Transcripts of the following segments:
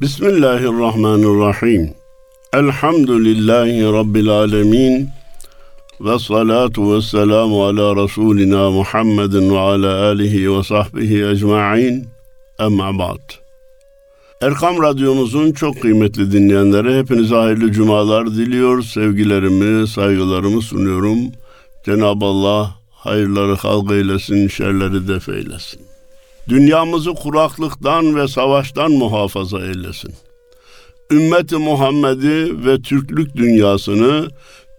Bismillahirrahmanirrahim. Elhamdülillahi Rabbil alemin. Ve salatu ve selamu ala Resulina Muhammedin ve ala alihi ve sahbihi ecma'in. Emma ba'd. Erkam Radyomuzun çok kıymetli dinleyenlere hepinize hayırlı cumalar diliyor. Sevgilerimi, saygılarımı sunuyorum. Cenab-ı Allah hayırları halk eylesin, şerleri def eylesin. Dünyamızı kuraklıktan ve savaştan muhafaza eylesin. Ümmeti Muhammed'i ve Türklük dünyasını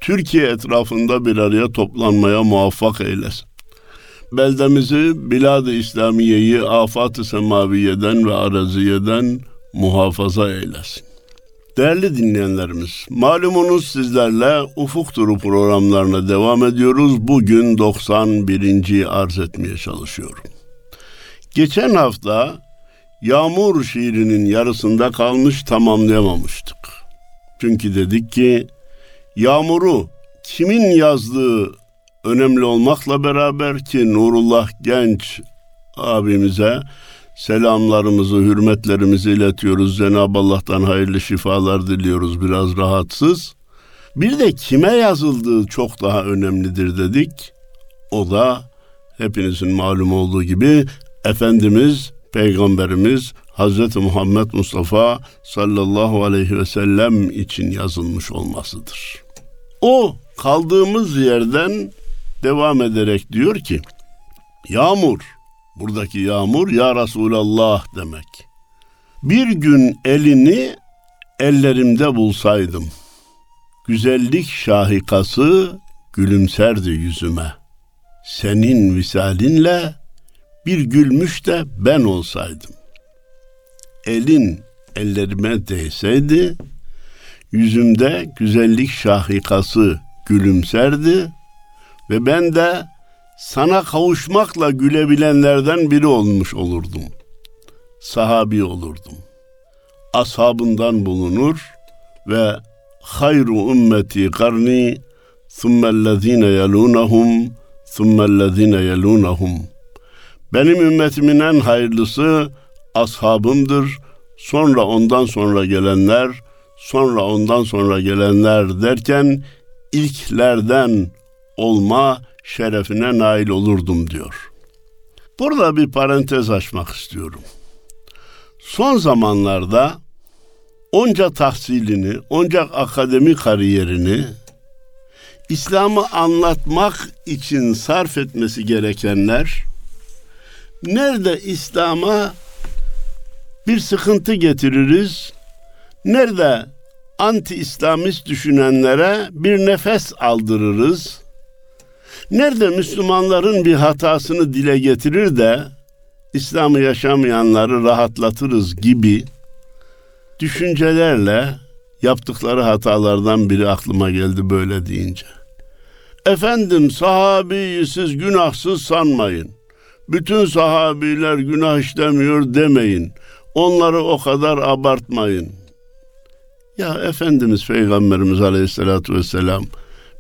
Türkiye etrafında bir araya toplanmaya muvaffak eylesin. Beldemizi, Bilad-ı İslamiye'yi afat-ı semaviyeden ve araziyeden muhafaza eylesin. Değerli dinleyenlerimiz, malumunuz sizlerle Ufuk Turu programlarına devam ediyoruz. Bugün 91. arz etmeye çalışıyorum. Geçen hafta Yağmur şiirinin yarısında kalmış tamamlayamamıştık. Çünkü dedik ki Yağmur'u kimin yazdığı önemli olmakla beraber ki Nurullah Genç abimize selamlarımızı, hürmetlerimizi iletiyoruz. Cenab-ı Allah'tan hayırlı şifalar diliyoruz biraz rahatsız. Bir de kime yazıldığı çok daha önemlidir dedik. O da hepinizin malum olduğu gibi Efendimiz, Peygamberimiz Hz. Muhammed Mustafa sallallahu aleyhi ve sellem için yazılmış olmasıdır. O kaldığımız yerden devam ederek diyor ki, Yağmur, buradaki yağmur ya Resulallah demek. Bir gün elini ellerimde bulsaydım, güzellik şahikası gülümserdi yüzüme. Senin visalinle bir gülmüş de ben olsaydım. Elin ellerime değseydi, yüzümde güzellik şahikası gülümserdi ve ben de sana kavuşmakla gülebilenlerden biri olmuş olurdum. Sahabi olurdum. Ashabından bulunur ve hayru ümmeti karni thummellezine yelunahum thummellezine yelunahum benim ümmetimin en hayırlısı ashabımdır. Sonra ondan sonra gelenler, sonra ondan sonra gelenler derken ilklerden olma şerefine nail olurdum diyor. Burada bir parantez açmak istiyorum. Son zamanlarda onca tahsilini, onca akademik kariyerini İslam'ı anlatmak için sarf etmesi gerekenler nerede İslam'a bir sıkıntı getiririz, nerede anti-İslamist düşünenlere bir nefes aldırırız, nerede Müslümanların bir hatasını dile getirir de İslam'ı yaşamayanları rahatlatırız gibi düşüncelerle yaptıkları hatalardan biri aklıma geldi böyle deyince. Efendim sahabeyi siz günahsız sanmayın bütün sahabiler günah işlemiyor demeyin. Onları o kadar abartmayın. Ya Efendimiz Peygamberimiz Aleyhisselatü Vesselam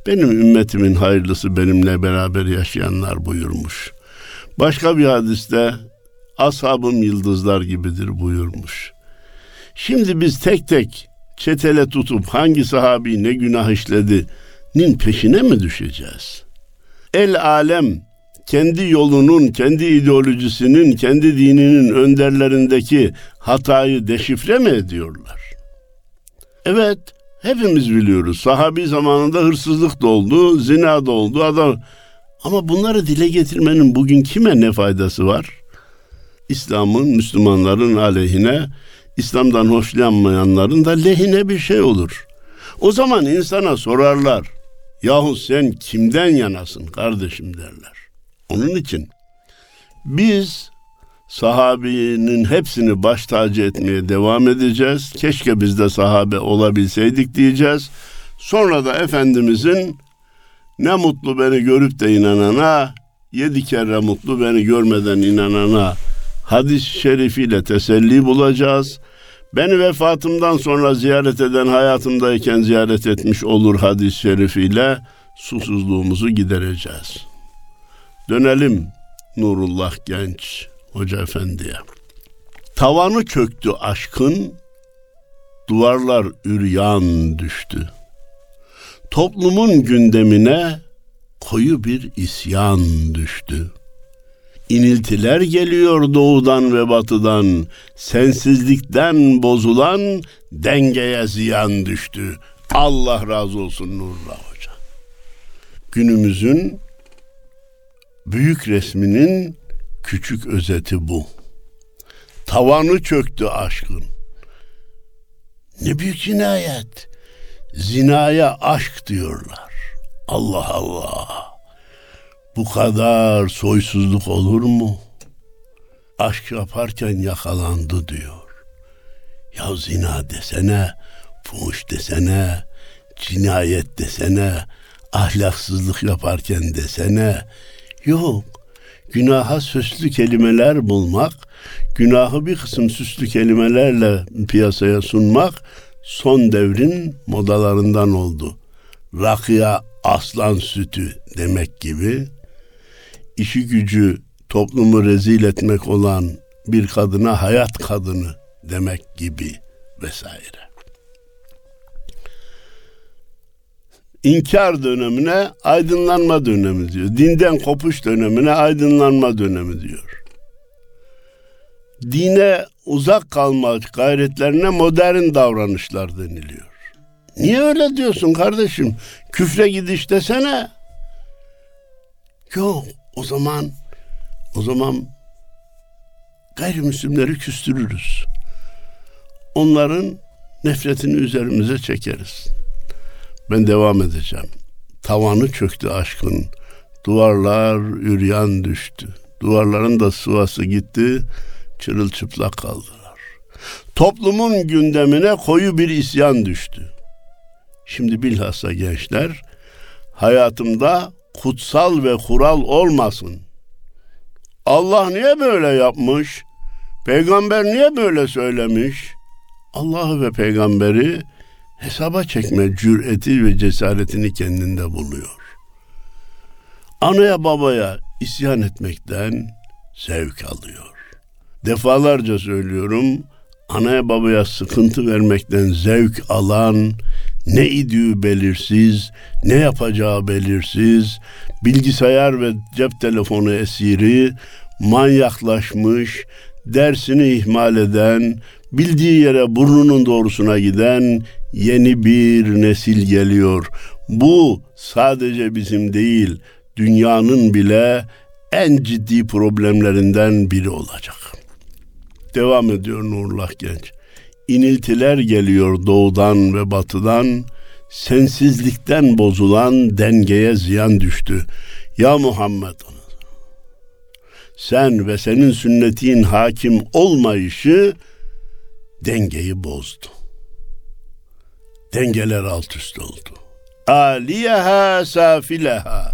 benim ümmetimin hayırlısı benimle beraber yaşayanlar buyurmuş. Başka bir hadiste ashabım yıldızlar gibidir buyurmuş. Şimdi biz tek tek çetele tutup hangi sahabi ne günah işledi nin peşine mi düşeceğiz? El alem kendi yolunun, kendi ideolojisinin, kendi dininin önderlerindeki hatayı deşifre mi ediyorlar? Evet, hepimiz biliyoruz. Sahabi zamanında hırsızlık da oldu, zina da oldu. Adam ama bunları dile getirmenin bugün kime ne faydası var? İslam'ın Müslümanların aleyhine, İslam'dan hoşlanmayanların da lehine bir şey olur. O zaman insana sorarlar. Yahu sen kimden yanasın kardeşim derler. Onun için biz sahabinin hepsini baş tacı etmeye devam edeceğiz. Keşke biz de sahabe olabilseydik diyeceğiz. Sonra da Efendimizin ne mutlu beni görüp de inanana, yedi kere mutlu beni görmeden inanana hadis-i şerifiyle teselli bulacağız. Beni vefatımdan sonra ziyaret eden hayatımdayken ziyaret etmiş olur hadis-i şerifiyle susuzluğumuzu gidereceğiz. Dönelim Nurullah Genç Hoca Efendi'ye. Tavanı çöktü aşkın, duvarlar üryan düştü. Toplumun gündemine koyu bir isyan düştü. İniltiler geliyor doğudan ve batıdan, sensizlikten bozulan dengeye ziyan düştü. Allah razı olsun Nurullah Hoca. Günümüzün büyük resminin küçük özeti bu. Tavanı çöktü aşkın. Ne büyük cinayet. Zinaya aşk diyorlar. Allah Allah. Bu kadar soysuzluk olur mu? Aşk yaparken yakalandı diyor. Ya zina desene, fuhuş desene, cinayet desene, ahlaksızlık yaparken desene. Yok. Günaha süslü kelimeler bulmak, günahı bir kısım süslü kelimelerle piyasaya sunmak son devrin modalarından oldu. Rakıya aslan sütü demek gibi işi gücü toplumu rezil etmek olan bir kadına hayat kadını demek gibi vesaire. İnkar dönemine aydınlanma dönemi diyor. Dinden kopuş dönemine aydınlanma dönemi diyor. Dine uzak kalma gayretlerine modern davranışlar deniliyor. Niye öyle diyorsun kardeşim? Küfre gidiş desene. Yok o zaman o zaman gayrimüslimleri küstürürüz. Onların nefretini üzerimize çekeriz. Ben devam edeceğim. Tavanı çöktü aşkın. Duvarlar üryan düştü. Duvarların da sıvası gitti. Çırılçıplak kaldılar. Toplumun gündemine koyu bir isyan düştü. Şimdi bilhassa gençler hayatımda kutsal ve kural olmasın. Allah niye böyle yapmış? Peygamber niye böyle söylemiş? Allah'ı ve peygamberi hesaba çekme cüreti ve cesaretini kendinde buluyor. Anaya babaya isyan etmekten zevk alıyor. Defalarca söylüyorum, anaya babaya sıkıntı vermekten zevk alan, ne idüğü belirsiz, ne yapacağı belirsiz, bilgisayar ve cep telefonu esiri, manyaklaşmış, dersini ihmal eden, bildiği yere burnunun doğrusuna giden yeni bir nesil geliyor. Bu sadece bizim değil, dünyanın bile en ciddi problemlerinden biri olacak. Devam ediyor Nurullah Genç. İniltiler geliyor doğudan ve batıdan, sensizlikten bozulan dengeye ziyan düştü. Ya Muhammed sen ve senin sünnetin hakim olmayışı dengeyi bozdu. Dengeler alt üst oldu. Aliyeha safileha.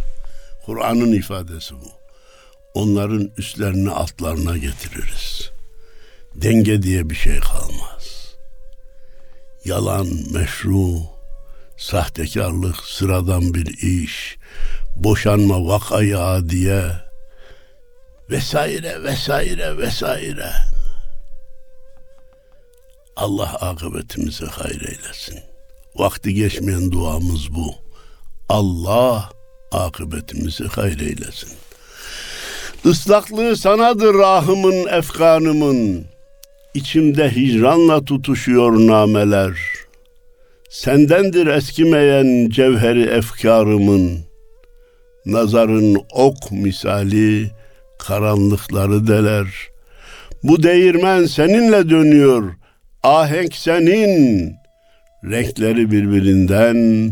Kur'an'ın ifadesi bu. Onların üstlerini altlarına getiririz. Denge diye bir şey kalmaz. Yalan meşru, sahtekarlık sıradan bir iş, boşanma vakaya diye vesaire vesaire vesaire. Allah akıbetimizi hayır eylesin. Vakti geçmeyen duamız bu. Allah akıbetimizi hayır eylesin. Islaklığı sanadır rahımın, efkanımın. İçimde hicranla tutuşuyor nameler. Sendendir eskimeyen cevheri efkarımın. Nazarın ok misali karanlıkları deler. Bu değirmen seninle dönüyor. Ahenk senin. Renkleri birbirinden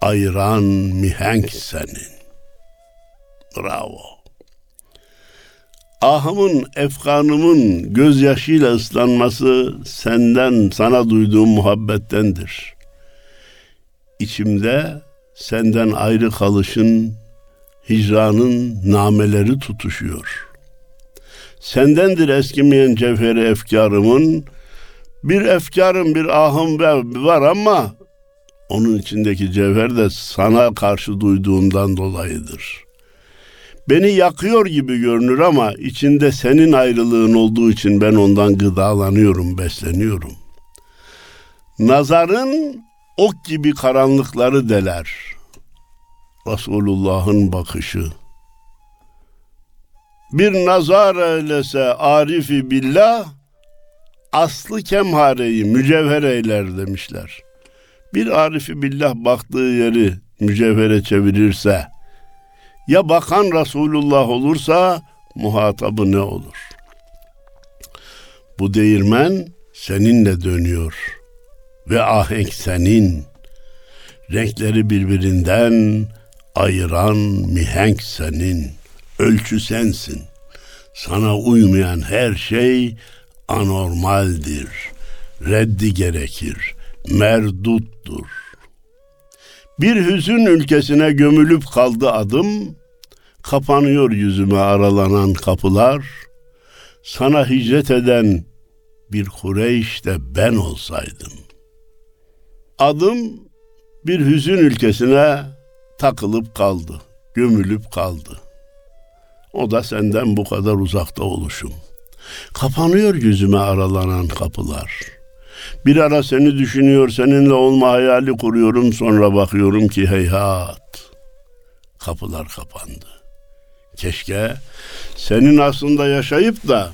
ayıran mihenk senin. Bravo. Ahımın, efkanımın gözyaşıyla ıslanması senden, sana duyduğum muhabbettendir. İçimde senden ayrı kalışın, hicranın nameleri tutuşuyor. Sendendir eskimeyen cevheri efkarımın, bir efkarım, bir ahım var ama onun içindeki cevher de sana karşı duyduğumdan dolayıdır. Beni yakıyor gibi görünür ama içinde senin ayrılığın olduğu için ben ondan gıdalanıyorum, besleniyorum. Nazarın ok gibi karanlıkları deler. Resulullah'ın bakışı. Bir nazar eylese arifi billah, aslı kemhareyi mücevher eyler demişler. Bir arifi billah baktığı yeri mücevhere çevirirse, ya bakan Resulullah olursa muhatabı ne olur? Bu değirmen seninle dönüyor ve ahenk senin. Renkleri birbirinden ayıran mihenk senin. Ölçü sensin. Sana uymayan her şey anormaldir. Reddi gerekir. Merduttur. Bir hüzün ülkesine gömülüp kaldı adım. Kapanıyor yüzüme aralanan kapılar. Sana hicret eden bir Kureyş de ben olsaydım. Adım bir hüzün ülkesine takılıp kaldı, gömülüp kaldı. O da senden bu kadar uzakta oluşum. Kapanıyor yüzüme aralanan kapılar. Bir ara seni düşünüyor, seninle olma hayali kuruyorum, sonra bakıyorum ki heyhat. Kapılar kapandı. Keşke senin aslında yaşayıp da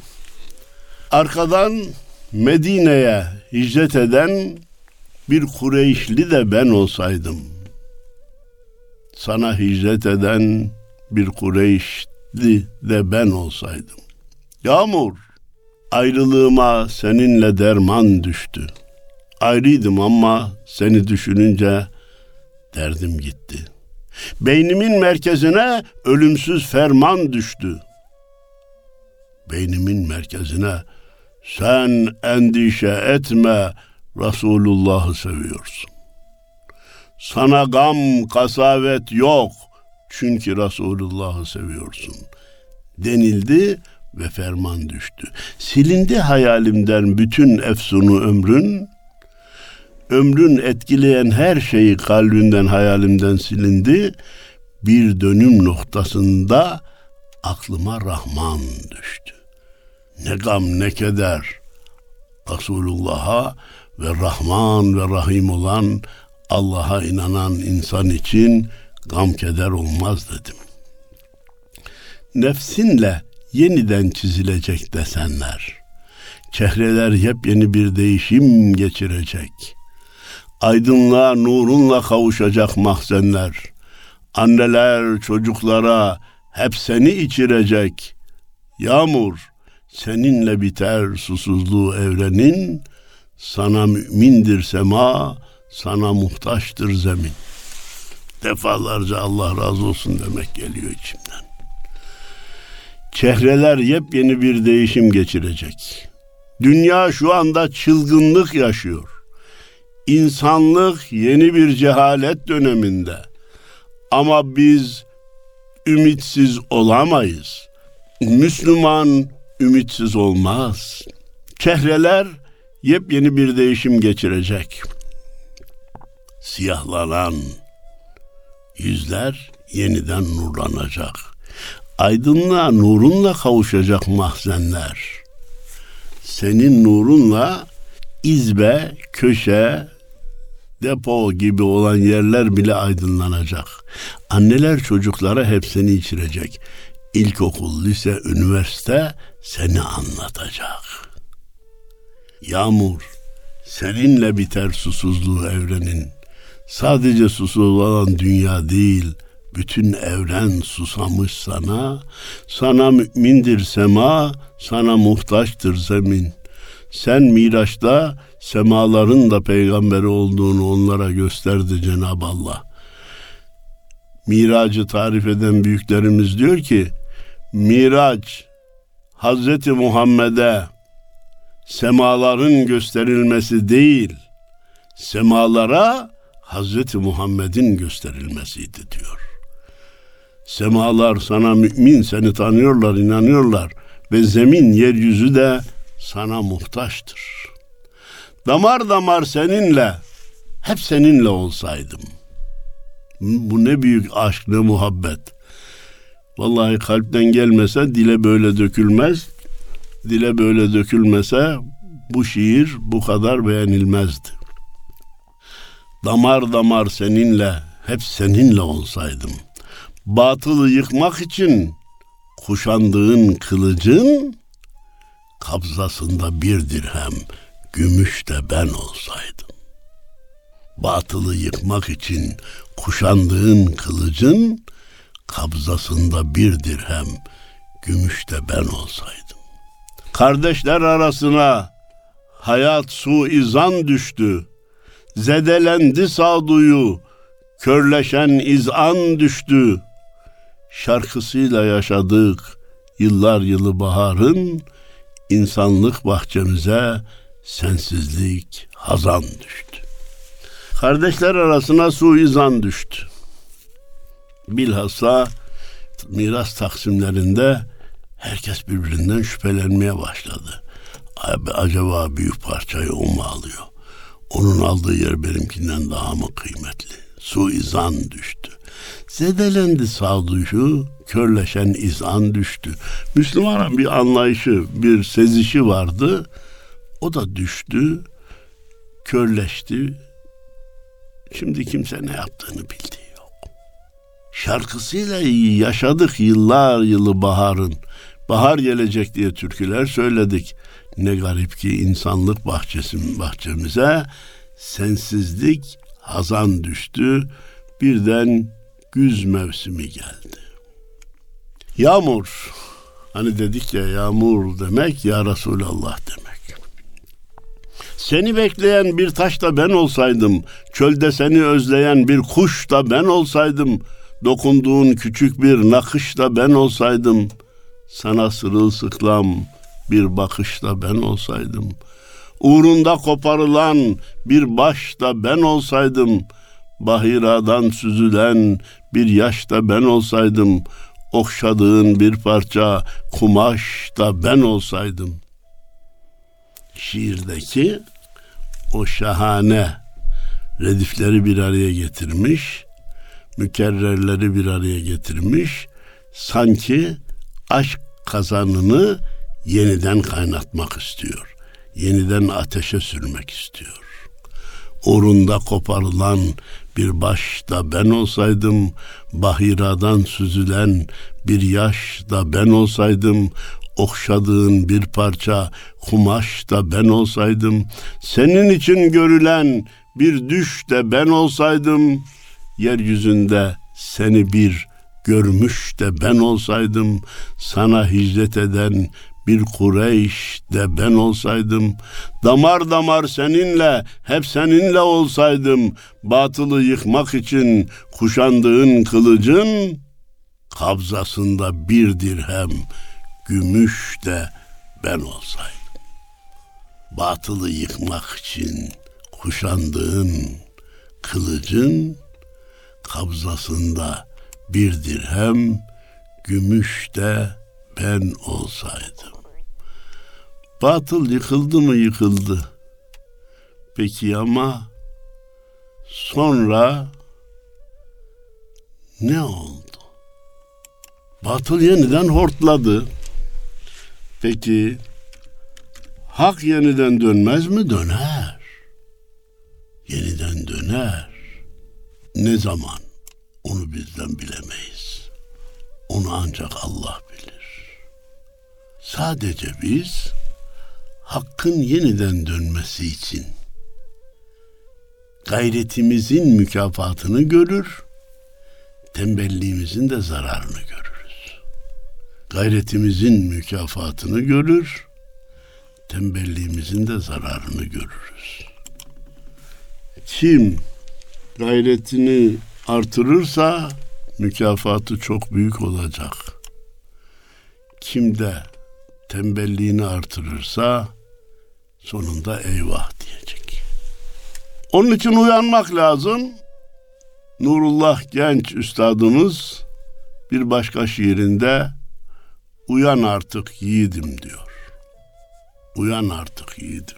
arkadan Medine'ye hicret eden bir Kureyşli de ben olsaydım. Sana hicret eden bir Kureyşli de ben olsaydım. Yağmur, ayrılığıma seninle derman düştü. Ayrıydım ama seni düşününce derdim gitti. Beynimin merkezine ölümsüz ferman düştü. Beynimin merkezine sen endişe etme Resulullah'ı seviyorsun. Sana gam, kasavet yok çünkü Resulullah'ı seviyorsun. Denildi ve ferman düştü. Silindi hayalimden bütün efsunu ömrün. Ömrün etkileyen her şeyi kalbinden, hayalimden silindi. Bir dönüm noktasında aklıma Rahman düştü. Ne gam ne keder Resulullah'a ve Rahman ve Rahim olan Allah'a inanan insan için gam keder olmaz dedim. Nefsinle yeniden çizilecek desenler. Çehreler yepyeni bir değişim geçirecek. Aydınlığa nurunla kavuşacak mahzenler. Anneler çocuklara hep seni içirecek. Yağmur seninle biter susuzluğu evrenin. Sana mümindir sema, sana muhtaçtır zemin. Defalarca Allah razı olsun demek geliyor içimden. Çehreler yepyeni bir değişim geçirecek. Dünya şu anda çılgınlık yaşıyor. İnsanlık yeni bir cehalet döneminde. Ama biz ümitsiz olamayız. Müslüman ümitsiz olmaz. Çehreler yepyeni bir değişim geçirecek. Siyahlanan yüzler yeniden nurlanacak. Aydınlığa nurunla kavuşacak mahzenler. Senin nurunla izbe, köşe, depo gibi olan yerler bile aydınlanacak. Anneler çocuklara hepsini içirecek. İlkokul, lise, üniversite seni anlatacak. Yağmur, seninle biter susuzluğu evrenin. Sadece susuz olan dünya değil, bütün evren susamış sana. Sana mümindir sema, sana muhtaçtır zemin. Sen Miraç'ta semaların da peygamberi olduğunu onlara gösterdi Cenab-ı Allah. Miracı tarif eden büyüklerimiz diyor ki, Miraç Hazreti Muhammed'e semaların gösterilmesi değil, semalara Hazreti Muhammed'in gösterilmesiydi diyor. Semalar sana mümin, seni tanıyorlar, inanıyorlar ve zemin, yeryüzü de sana muhtaçtır. Damar damar seninle, hep seninle olsaydım. Bu ne büyük aşk, ne muhabbet. Vallahi kalpten gelmese dile böyle dökülmez dile böyle dökülmese bu şiir bu kadar beğenilmezdi. Damar damar seninle, hep seninle olsaydım. Batılı yıkmak için kuşandığın kılıcın kabzasında bir dirhem gümüş de ben olsaydım. Batılı yıkmak için kuşandığın kılıcın kabzasında bir dirhem gümüş de ben olsaydım. Kardeşler arasına hayat su izan düştü. Zedelendi sağduyu, körleşen izan düştü. Şarkısıyla yaşadık yıllar yılı baharın, insanlık bahçemize sensizlik hazan düştü. Kardeşler arasına su izan düştü. Bilhassa miras taksimlerinde herkes birbirinden şüphelenmeye başladı. Abi, acaba büyük parçayı o mu alıyor? Onun aldığı yer benimkinden daha mı kıymetli? Su izan düştü. Zedelendi sağduyuşu, körleşen izan düştü. Müslümanın bir anlayışı, bir sezişi vardı. O da düştü, körleşti. Şimdi kimse ne yaptığını bildi yok. Şarkısıyla yaşadık yıllar yılı baharın. Bahar gelecek diye türküler söyledik. Ne garip ki insanlık bahçesi, bahçemize sensizlik hazan düştü. Birden güz mevsimi geldi. Yağmur, hani dedik ya yağmur demek ya Resulallah demek. Seni bekleyen bir taş da ben olsaydım, çölde seni özleyen bir kuş da ben olsaydım, dokunduğun küçük bir nakış da ben olsaydım, sana sırılsıklam bir bakış da ben olsaydım, uğrunda koparılan bir baş da ben olsaydım, bahiradan süzülen bir yaş da ben olsaydım, okşadığın bir parça kumaş da ben olsaydım. Şiirdeki o şahane redifleri bir araya getirmiş, mükerrerleri bir araya getirmiş, sanki aşk kazanını yeniden kaynatmak istiyor. Yeniden ateşe sürmek istiyor. Uğrunda koparılan bir baş da ben olsaydım, bahiradan süzülen bir yaş da ben olsaydım, okşadığın bir parça kumaş da ben olsaydım, senin için görülen bir düş de ben olsaydım, yeryüzünde seni bir görmüş de ben olsaydım, sana hicret eden bir Kureyş de ben olsaydım, damar damar seninle, hep seninle olsaydım, batılı yıkmak için kuşandığın kılıcın, kabzasında bir dirhem gümüş de ben olsaydım. Batılı yıkmak için kuşandığın kılıcın, kabzasında bir dirhem gümüş de ben olsaydım. Batıl yıkıldı mı yıkıldı. Peki ama sonra ne oldu? Batıl yeniden hortladı. Peki hak yeniden dönmez mi? Döner. Yeniden döner. Ne zaman? Onu bizden bilemeyiz. Onu ancak Allah bilir. Sadece biz hakkın yeniden dönmesi için gayretimizin mükafatını görür, tembelliğimizin de zararını görürüz. Gayretimizin mükafatını görür, tembelliğimizin de zararını görürüz. Kim gayretini artırırsa mükafatı çok büyük olacak. Kim de tembelliğini artırırsa sonunda eyvah diyecek. Onun için uyanmak lazım. Nurullah Genç üstadımız bir başka şiirinde uyan artık yiğidim diyor. Uyan artık yiğidim.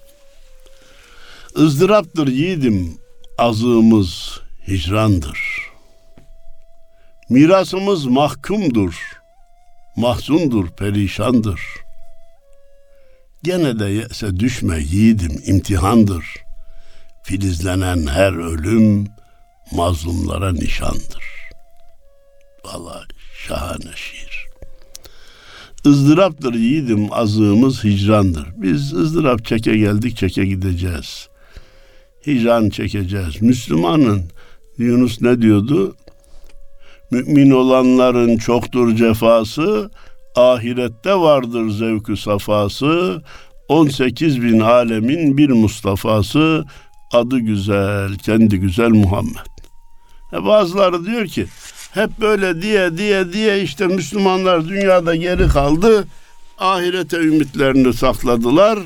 ızdıraptır yiğidim azığımız hicrandır. Mirasımız mahkumdur, mahzundur, perişandır.'' Gene de yese düşme yiğidim imtihandır. filizlenen her ölüm mazlumlara nişandır. Vallahi şahane şiir. ızdıraptır yiğidim azığımız hicrandır. Biz ızdırap çeke geldik çeke gideceğiz. Hicran çekeceğiz. Müslümanın Yunus ne diyordu? Mümin olanların çoktur cefası, ahirette vardır zevkü safası, 18 bin alemin bir Mustafa'sı, adı güzel, kendi güzel Muhammed. E bazıları diyor ki, hep böyle diye diye diye işte Müslümanlar dünyada geri kaldı, ahirete ümitlerini sakladılar,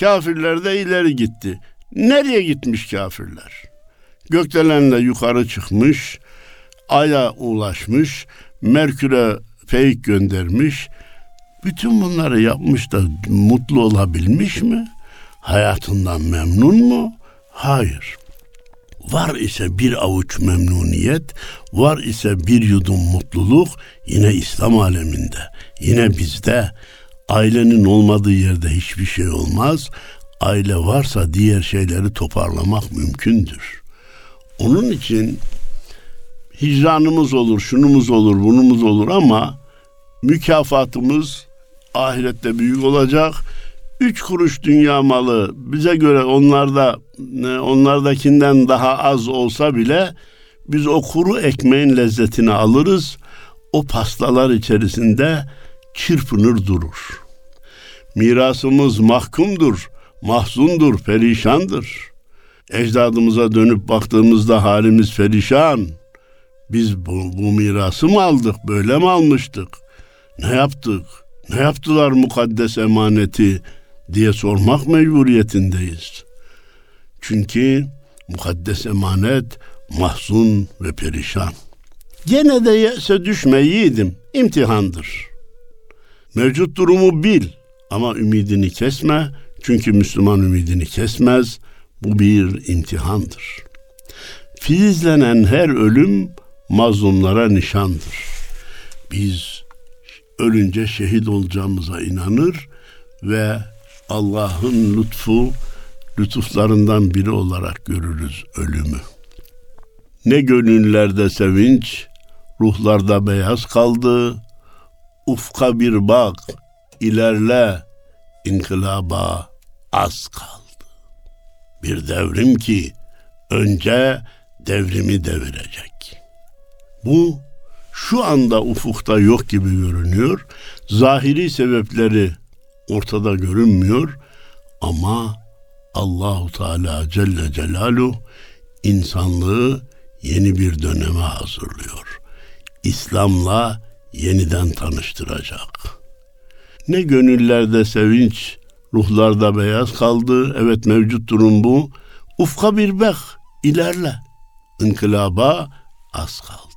kafirler de ileri gitti. Nereye gitmiş kafirler? Gökdelenle yukarı çıkmış, Ay'a ulaşmış, Merkür'e feyik göndermiş. Bütün bunları yapmış da mutlu olabilmiş mi? Hayatından memnun mu? Hayır. Var ise bir avuç memnuniyet, var ise bir yudum mutluluk yine İslam aleminde, yine bizde. Ailenin olmadığı yerde hiçbir şey olmaz. Aile varsa diğer şeyleri toparlamak mümkündür. Onun için hicranımız olur, şunumuz olur, bunumuz olur ama mükafatımız ahirette büyük olacak. Üç kuruş dünya malı bize göre onlarda onlardakinden daha az olsa bile biz o kuru ekmeğin lezzetini alırız. O pastalar içerisinde çırpınır durur. Mirasımız mahkumdur, mahzundur, perişandır. Ecdadımıza dönüp baktığımızda halimiz perişan. Biz bu, bu mirası mı aldık, böyle mi almıştık? Ne yaptık? Ne yaptılar mukaddes emaneti diye sormak mecburiyetindeyiz. Çünkü mukaddes emanet mahzun ve perişan. Gene de yese düşme yiğidim, imtihandır. Mevcut durumu bil ama ümidini kesme. Çünkü Müslüman ümidini kesmez. Bu bir imtihandır. Filizlenen her ölüm mazlumlara nişandır. Biz ölünce şehit olacağımıza inanır ve Allah'ın lütfu lütuflarından biri olarak görürüz ölümü. Ne gönüllerde sevinç, ruhlarda beyaz kaldı. Ufka bir bak, ilerle, inkılaba az kaldı. Bir devrim ki önce devrimi devirecek. Bu şu anda ufukta yok gibi görünüyor. Zahiri sebepleri ortada görünmüyor ama Allahu Teala Celle Celalu insanlığı yeni bir döneme hazırlıyor. İslam'la yeniden tanıştıracak. Ne gönüllerde sevinç, ruhlarda beyaz kaldı. Evet mevcut durum bu. Ufka bir bek, ilerle. İnkılaba az kaldı.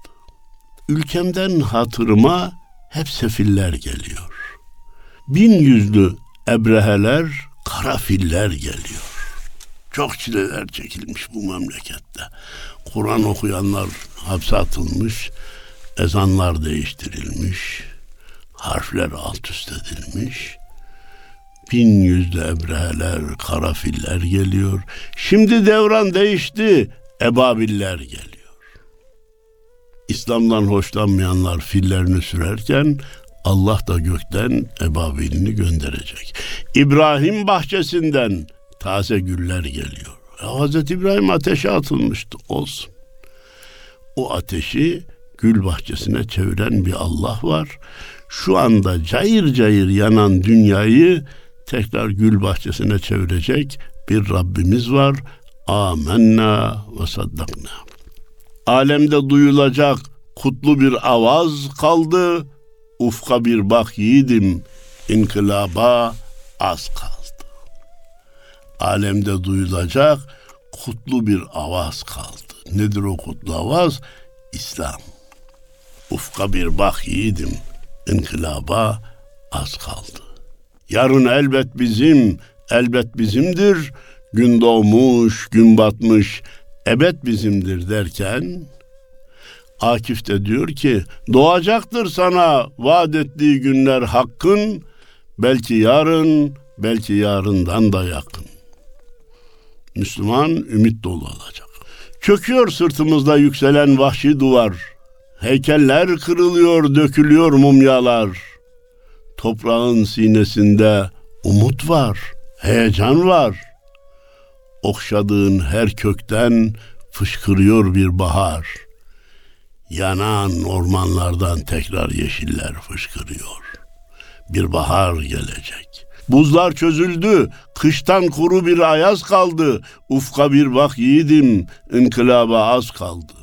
Ülkemden hatırıma hep sefiller geliyor. Bin yüzlü ebreheler, kara filler geliyor. Çok çileler çekilmiş bu memlekette. Kur'an okuyanlar hapse atılmış, ezanlar değiştirilmiş, harfler alt üst edilmiş. Bin yüzlü ebreheler, kara filler geliyor. Şimdi devran değişti, ebabiller geliyor. İslam'dan hoşlanmayanlar fillerini sürerken Allah da gökten ebabilini gönderecek. İbrahim bahçesinden taze güller geliyor. Hazreti İbrahim ateşe atılmıştı. Olsun. O ateşi gül bahçesine çeviren bir Allah var. Şu anda cayır cayır yanan dünyayı tekrar gül bahçesine çevirecek bir Rabbimiz var. Amenna ve saddakna alemde duyulacak kutlu bir avaz kaldı. Ufka bir bak yiğidim, inkılaba az kaldı. Alemde duyulacak kutlu bir avaz kaldı. Nedir o kutlu avaz? İslam. Ufka bir bak yiğidim, inkılaba az kaldı. Yarın elbet bizim, elbet bizimdir. Gün doğmuş, gün batmış, ebed bizimdir derken Akif de diyor ki doğacaktır sana vaat ettiği günler hakkın belki yarın belki yarından da yakın. Müslüman ümit dolu olacak. Çöküyor sırtımızda yükselen vahşi duvar. Heykeller kırılıyor, dökülüyor mumyalar. Toprağın sinesinde umut var, heyecan var. Okşadığın her kökten fışkırıyor bir bahar. Yanan ormanlardan tekrar yeşiller fışkırıyor. Bir bahar gelecek. Buzlar çözüldü, kıştan kuru bir ayaz kaldı. Ufka bir bak yiğidim, inkılaba az kaldı.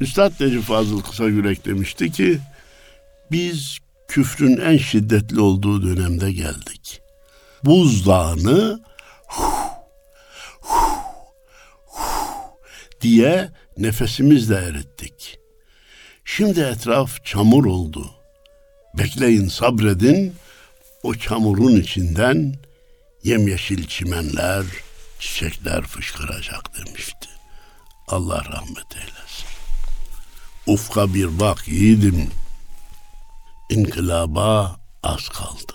Üstad Necip Fazıl Kısagürek demişti ki, biz küfrün en şiddetli olduğu dönemde geldik. Buzdağını huh, huh, diye nefesimizle erittik. Şimdi etraf çamur oldu. Bekleyin sabredin, o çamurun içinden yemyeşil çimenler, çiçekler fışkıracak demişti. Allah rahmet eylesin. Ufka bir bak yiğidim, inkılaba az kaldı.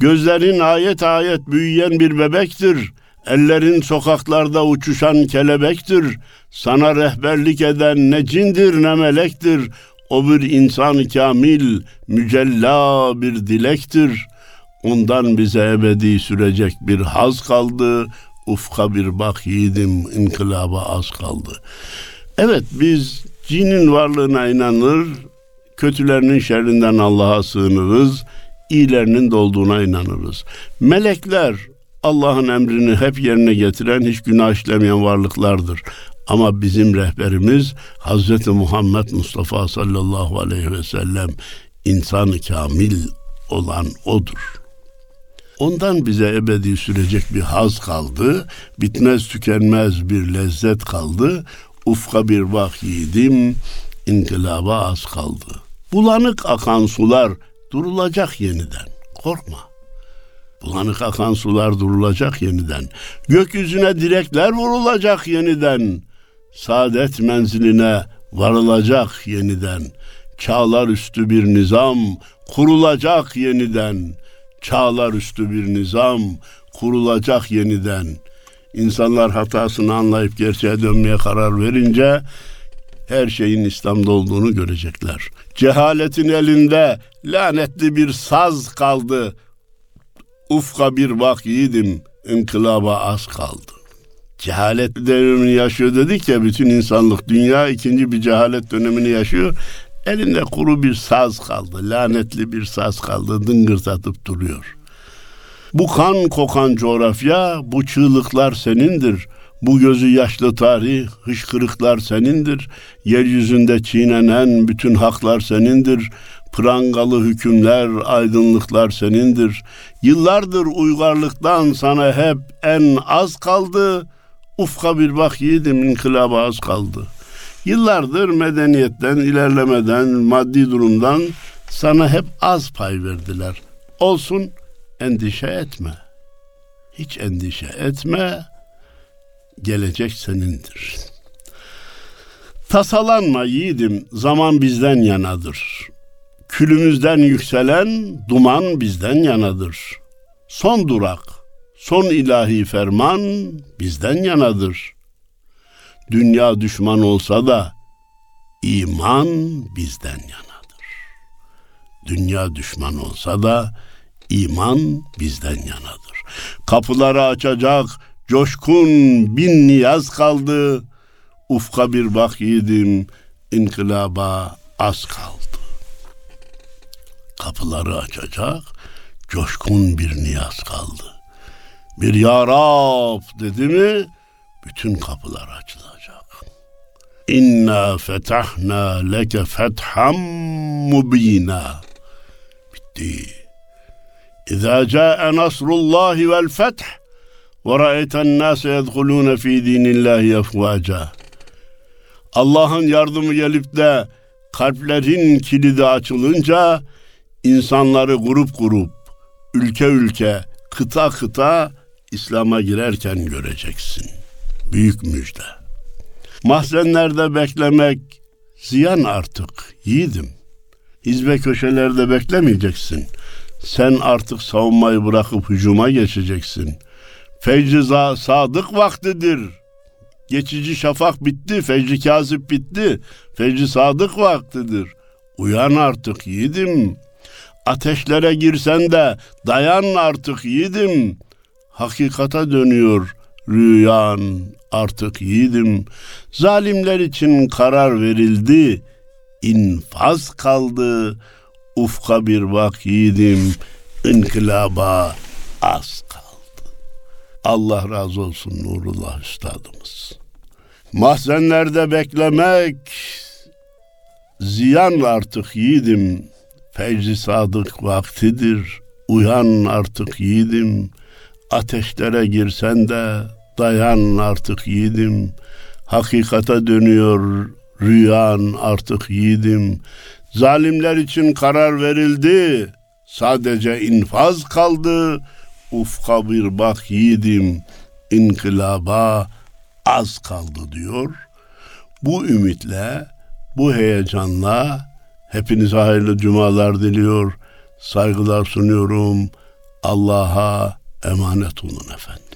Gözlerin ayet ayet büyüyen bir bebektir. Ellerin sokaklarda uçuşan kelebektir. Sana rehberlik eden ne cindir ne melektir. O bir insan kamil, mücella bir dilektir. Ondan bize ebedi sürecek bir haz kaldı. Ufka bir bak yiğidim, inkılaba az kaldı. Evet biz cinin varlığına inanır, kötülerinin şerrinden Allah'a sığınırız, iyilerinin de olduğuna inanırız. Melekler Allah'ın emrini hep yerine getiren, hiç günah işlemeyen varlıklardır. Ama bizim rehberimiz Hazreti Muhammed Mustafa sallallahu aleyhi ve sellem insanı kamil olan odur. Ondan bize ebedi sürecek bir haz kaldı, bitmez tükenmez bir lezzet kaldı. Ufka bir bak yiğidim, inkılaba az kaldı. Bulanık akan sular durulacak yeniden. Korkma. Bulanık akan sular durulacak yeniden. Gökyüzüne direkler vurulacak yeniden. Saadet menziline varılacak yeniden. Çağlar üstü bir nizam kurulacak yeniden. Çağlar üstü bir nizam kurulacak yeniden. İnsanlar hatasını anlayıp gerçeğe dönmeye karar verince her şeyin İslam'da olduğunu görecekler. Cehaletin elinde lanetli bir saz kaldı. Ufka bir bak yiğidim, inkılaba az kaldı. Cehalet dönemini yaşıyor dedik ya bütün insanlık dünya ikinci bir cehalet dönemini yaşıyor. Elinde kuru bir saz kaldı, lanetli bir saz kaldı, dıngırtatıp duruyor. Bu kan kokan coğrafya, bu çığlıklar senindir. Bu gözü yaşlı tarih, hışkırıklar senindir. Yeryüzünde çiğnenen bütün haklar senindir. Prangalı hükümler, aydınlıklar senindir. Yıllardır uygarlıktan sana hep en az kaldı. Ufka bir bak yiğidim inkılaba az kaldı. Yıllardır medeniyetten, ilerlemeden, maddi durumdan sana hep az pay verdiler. Olsun endişe etme. Hiç endişe etme. Gelecek senindir. Tasalanma yiğidim, zaman bizden yanadır. Külümüzden yükselen duman bizden yanadır. Son durak, son ilahi ferman bizden yanadır. Dünya düşman olsa da iman bizden yanadır. Dünya düşman olsa da iman bizden yanadır. Kapıları açacak coşkun bin niyaz kaldı. Ufka bir bak yiğidim, inkılaba az kaldı. Kapıları açacak coşkun bir niyaz kaldı. Bir Ya Rab dedi mi bütün kapılar açılacak. İnna fetahna leke fetham mubina. Bitti. İza ca'e nasrullahi vel feth ve ra'eyten nase yedhulûne fî dînillâhi efvâca. Allah'ın yardımı gelip de kalplerin kilidi açılınca insanları grup grup, ülke ülke, kıta kıta İslam'a girerken göreceksin. Büyük müjde. Mahzenlerde beklemek ziyan artık yiğidim. Hizbe köşelerde beklemeyeceksin. Sen artık savunmayı bırakıp hücuma geçeceksin. Fecri sadık vaktidir. Geçici şafak bitti, fecri kazip bitti. Fecri sadık vaktidir. Uyan artık yiğidim. Ateşlere girsen de dayan artık yiğidim. Hakikata dönüyor rüyan artık yiğidim. Zalimler için karar verildi. infaz kaldı. Ufka bir bak yiğidim. İnkılaba az kaldı. Allah razı olsun Nurullah Üstadımız. Mahzenlerde beklemek ziyan artık yiğidim. Fecri sadık vaktidir. Uyan artık yiğidim. Ateşlere girsen de dayan artık yiğidim. Hakikate dönüyor rüyan artık yiğidim. Zalimler için karar verildi. Sadece infaz kaldı. Ufka bir bak yiğidim. İnkılaba az kaldı diyor. Bu ümitle, bu heyecanla hepinize hayırlı cumalar diliyor. Saygılar sunuyorum. Allah'a emanet olun efendim.